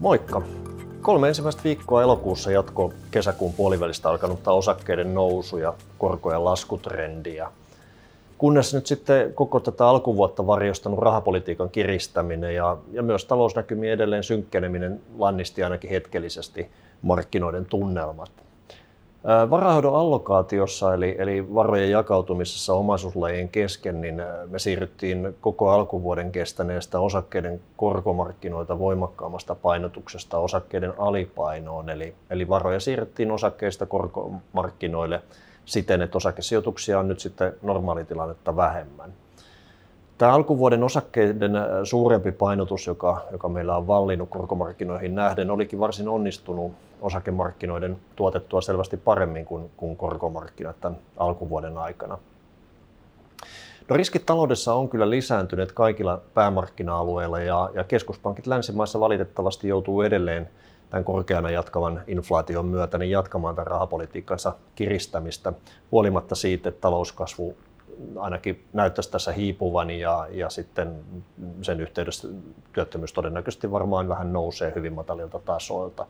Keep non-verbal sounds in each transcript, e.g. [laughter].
Moikka! Kolme ensimmäistä viikkoa elokuussa jatko kesäkuun puolivälistä alkanutta osakkeiden nousu ja korkojen laskutrendiä. Kunnes nyt sitten koko tätä alkuvuotta varjostanut rahapolitiikan kiristäminen ja, ja myös talousnäkymien edelleen synkkeneminen lannisti ainakin hetkellisesti markkinoiden tunnelmat. Varahoidon allokaatiossa eli, eli varojen jakautumisessa omaisuuslajien kesken, niin me siirryttiin koko alkuvuoden kestäneestä osakkeiden korkomarkkinoita voimakkaammasta painotuksesta osakkeiden alipainoon. Eli, eli varoja siirrettiin osakkeista korkomarkkinoille siten, että osakesijoituksia on nyt sitten normaalitilannetta vähemmän. Tämä alkuvuoden osakkeiden suurempi painotus, joka, joka meillä on vallinnut korkomarkkinoihin nähden, olikin varsin onnistunut osakemarkkinoiden tuotettua selvästi paremmin kuin, kuin korkomarkkinat tämän alkuvuoden aikana. No riskit taloudessa on kyllä lisääntyneet kaikilla päämarkkina-alueilla ja, ja keskuspankit länsimaissa valitettavasti joutuu edelleen tämän korkeana jatkavan inflaation myötä niin jatkamaan tämän rahapolitiikkansa kiristämistä huolimatta siitä, että talouskasvu ainakin näyttäisi tässä hiipuvan ja, ja sitten sen yhteydessä työttömyys todennäköisesti varmaan vähän nousee hyvin matalilta tasoilta.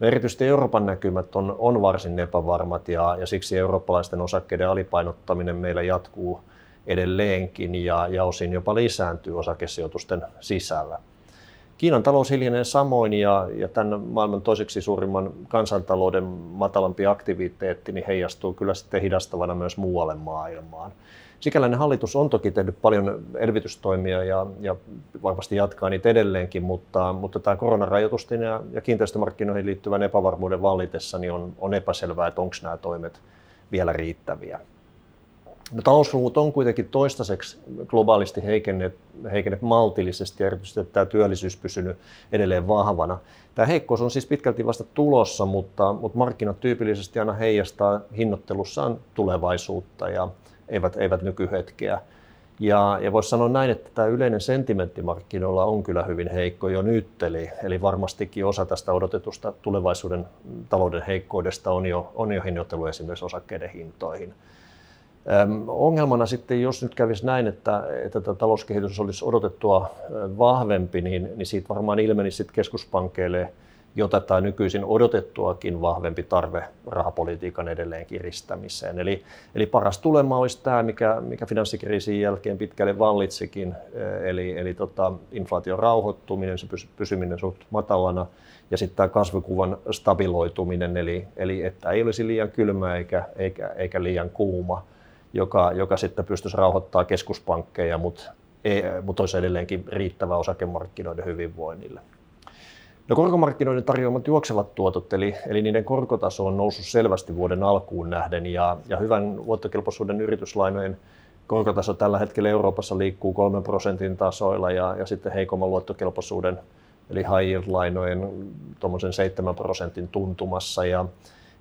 No erityisesti Euroopan näkymät on, on varsin epävarmat ja, ja siksi eurooppalaisten osakkeiden alipainottaminen meillä jatkuu edelleenkin ja, ja osin jopa lisääntyy osakesijoitusten sisällä. Kiinan talous hiljenee samoin ja, ja tämän maailman toiseksi suurimman kansantalouden matalampi aktiviteetti niin heijastuu kyllä sitten hidastavana myös muualle maailmaan. Sikäläinen hallitus on toki tehnyt paljon elvytystoimia ja, ja varmasti jatkaa niitä edelleenkin, mutta, mutta tämä koronarajoitusten ja, ja kiinteistömarkkinoihin liittyvän epävarmuuden vallitessa niin on, on epäselvää, että onko nämä toimet vielä riittäviä. No, talousluvut on kuitenkin toistaiseksi globaalisti heikenneet, heikenneet maltillisesti ja erityisesti että tämä työllisyys pysynyt edelleen vahvana. Tämä heikkous on siis pitkälti vasta tulossa, mutta, mutta markkinat tyypillisesti aina heijastaa hinnoittelussaan tulevaisuutta ja eivät, eivät nykyhetkeä. Ja, ja voisi sanoa näin, että tämä yleinen sentimentti markkinoilla on kyllä hyvin heikko jo nyt, eli, eli varmastikin osa tästä odotetusta tulevaisuuden talouden heikkoudesta on jo, on jo hinnoittelu esimerkiksi osakkeiden hintoihin. Ongelmana sitten, jos nyt kävisi näin, että, että tämä talouskehitys olisi odotettua vahvempi, niin, niin siitä varmaan ilmenisi sitten keskuspankkeille jo tätä nykyisin odotettuakin vahvempi tarve rahapolitiikan edelleen kiristämiseen. Eli, eli paras tulema olisi tämä, mikä, mikä finanssikriisin jälkeen pitkälle vallitsikin, eli, eli tota, inflaation rauhoittuminen, se pysyminen suht matalana, ja sitten tämä kasvukuvan stabiloituminen, eli, eli että ei olisi liian kylmä eikä, eikä, eikä liian kuuma, joka, joka sitten pystyisi rauhoittamaan keskuspankkeja, mutta, ei, mutta olisi edelleenkin riittävä osakemarkkinoiden hyvinvoinnille. No korkomarkkinoiden tarjoamat juoksevat tuotot, eli, eli niiden korkotaso on noussut selvästi vuoden alkuun nähden ja, ja hyvän luottokelpoisuuden yrityslainojen korkotaso tällä hetkellä Euroopassa liikkuu 3 prosentin tasoilla ja, ja sitten heikomman luottokelpoisuuden eli high yield-lainojen 7 prosentin tuntumassa. Ja,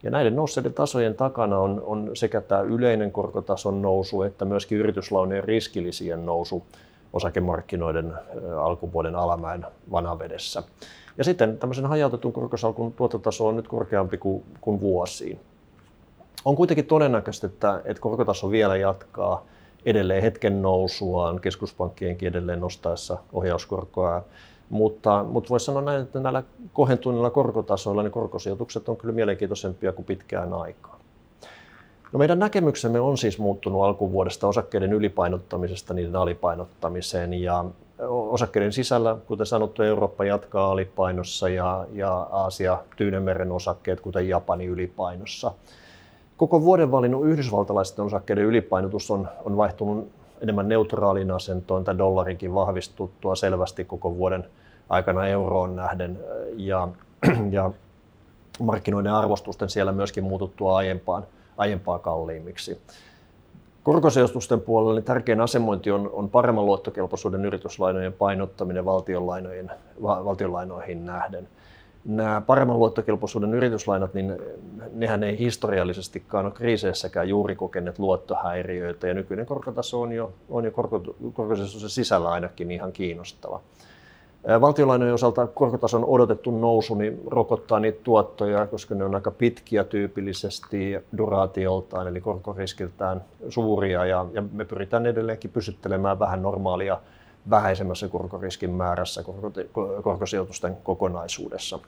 ja näiden nousseiden tasojen takana on, on sekä tämä yleinen korkotason nousu että myöskin yrityslainojen riskilisien nousu osakemarkkinoiden alkuvuoden alamäen vanavedessä. Ja sitten tämmöisen hajautetun korkosalkun tuottotaso on nyt korkeampi kuin, kuin vuosiin. On kuitenkin todennäköistä, että, että korkotaso vielä jatkaa edelleen hetken nousuaan keskuspankkienkin edelleen nostaessa ohjauskorkoa. Mutta, mutta voisi sanoa näin, että näillä kohentuneilla korkotasoilla niin korkosijoitukset on kyllä mielenkiintoisempia kuin pitkään aikaan. No meidän näkemyksemme on siis muuttunut alkuvuodesta osakkeiden ylipainottamisesta niiden alipainottamiseen ja osakkeiden sisällä, kuten sanottu, Eurooppa jatkaa alipainossa ja, ja Aasia Tyynemeren osakkeet, kuten Japani ylipainossa. Koko vuoden valinnut yhdysvaltalaisten osakkeiden ylipainotus on, on vaihtunut enemmän neutraaliin asentoon tai dollarinkin vahvistuttua selvästi koko vuoden aikana euroon nähden ja, [clears throat] ja markkinoiden arvostusten siellä myöskin muututtua aiempaan, aiempaa kalliimmiksi. Korkosijoitusten puolella niin tärkein asemointi on, on paremman luottokelpoisuuden yrityslainojen painottaminen valtionlainoihin, valtionlainoihin nähden. Nämä paremman luottokelpoisuuden yrityslainat, niin nehän ei historiallisestikaan ole kriiseissäkään juuri kokeneet luottohäiriöitä ja nykyinen korkotaso on jo, on jo korkosijoituksen sisällä ainakin ihan kiinnostava. Valtiolainojen osalta korkotason odotettu nousu niin rokottaa niitä tuottoja, koska ne on aika pitkiä tyypillisesti duraatioltaan, eli korkoriskiltään suuria, ja, ja me pyritään edelleenkin pysyttelemään vähän normaalia vähäisemmässä korkoriskin määrässä korkosijoitusten kokonaisuudessa.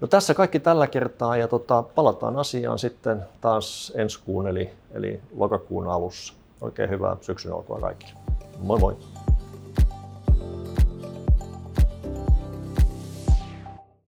No tässä kaikki tällä kertaa ja tota, palataan asiaan sitten taas ensi kuun eli, eli lokakuun alussa. Oikein hyvää syksyn alkua kaikille. Moi moi!